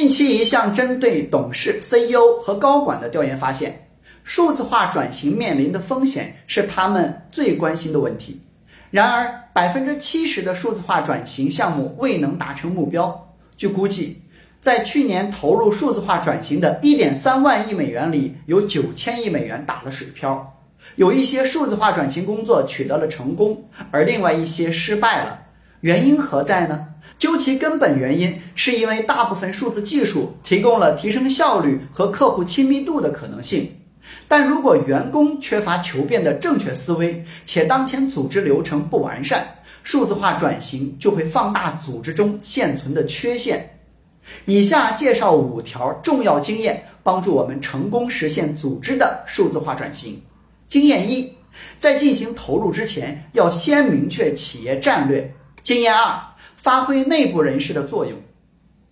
近期一项针对董事、CEO 和高管的调研发现，数字化转型面临的风险是他们最关心的问题。然而，百分之七十的数字化转型项目未能达成目标。据估计，在去年投入数字化转型的1.3万亿美元里，有9千亿美元打了水漂。有一些数字化转型工作取得了成功，而另外一些失败了。原因何在呢？究其根本原因，是因为大部分数字技术提供了提升效率和客户亲密度的可能性，但如果员工缺乏求变的正确思维，且当前组织流程不完善，数字化转型就会放大组织中现存的缺陷。以下介绍五条重要经验，帮助我们成功实现组织的数字化转型。经验一，在进行投入之前，要先明确企业战略。经验二，发挥内部人士的作用。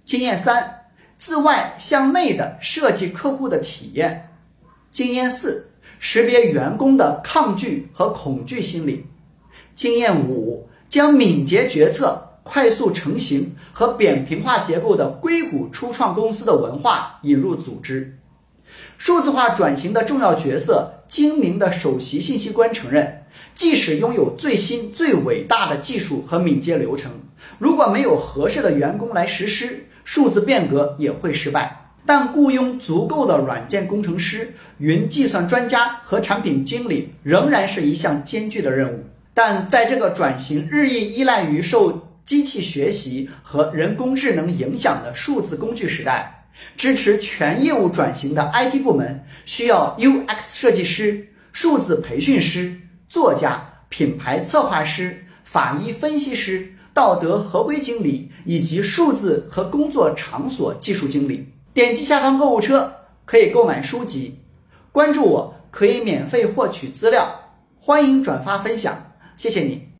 经验三，自外向内的设计客户的体验。经验四，识别员工的抗拒和恐惧心理。经验五，将敏捷决策、快速成型和扁平化结构的硅谷初创公司的文化引入组织。数字化转型的重要角色，精明的首席信息官承认，即使拥有最新最伟大的技术和敏捷流程，如果没有合适的员工来实施，数字变革也会失败。但雇佣足够的软件工程师、云计算专家和产品经理仍然是一项艰巨的任务。但在这个转型日益依赖于受机器学习和人工智能影响的数字工具时代。支持全业务转型的 IT 部门需要 UX 设计师、数字培训师、作家、品牌策划师、法医分析师、道德合规经理以及数字和工作场所技术经理。点击下方购物车可以购买书籍，关注我可以免费获取资料，欢迎转发分享，谢谢你。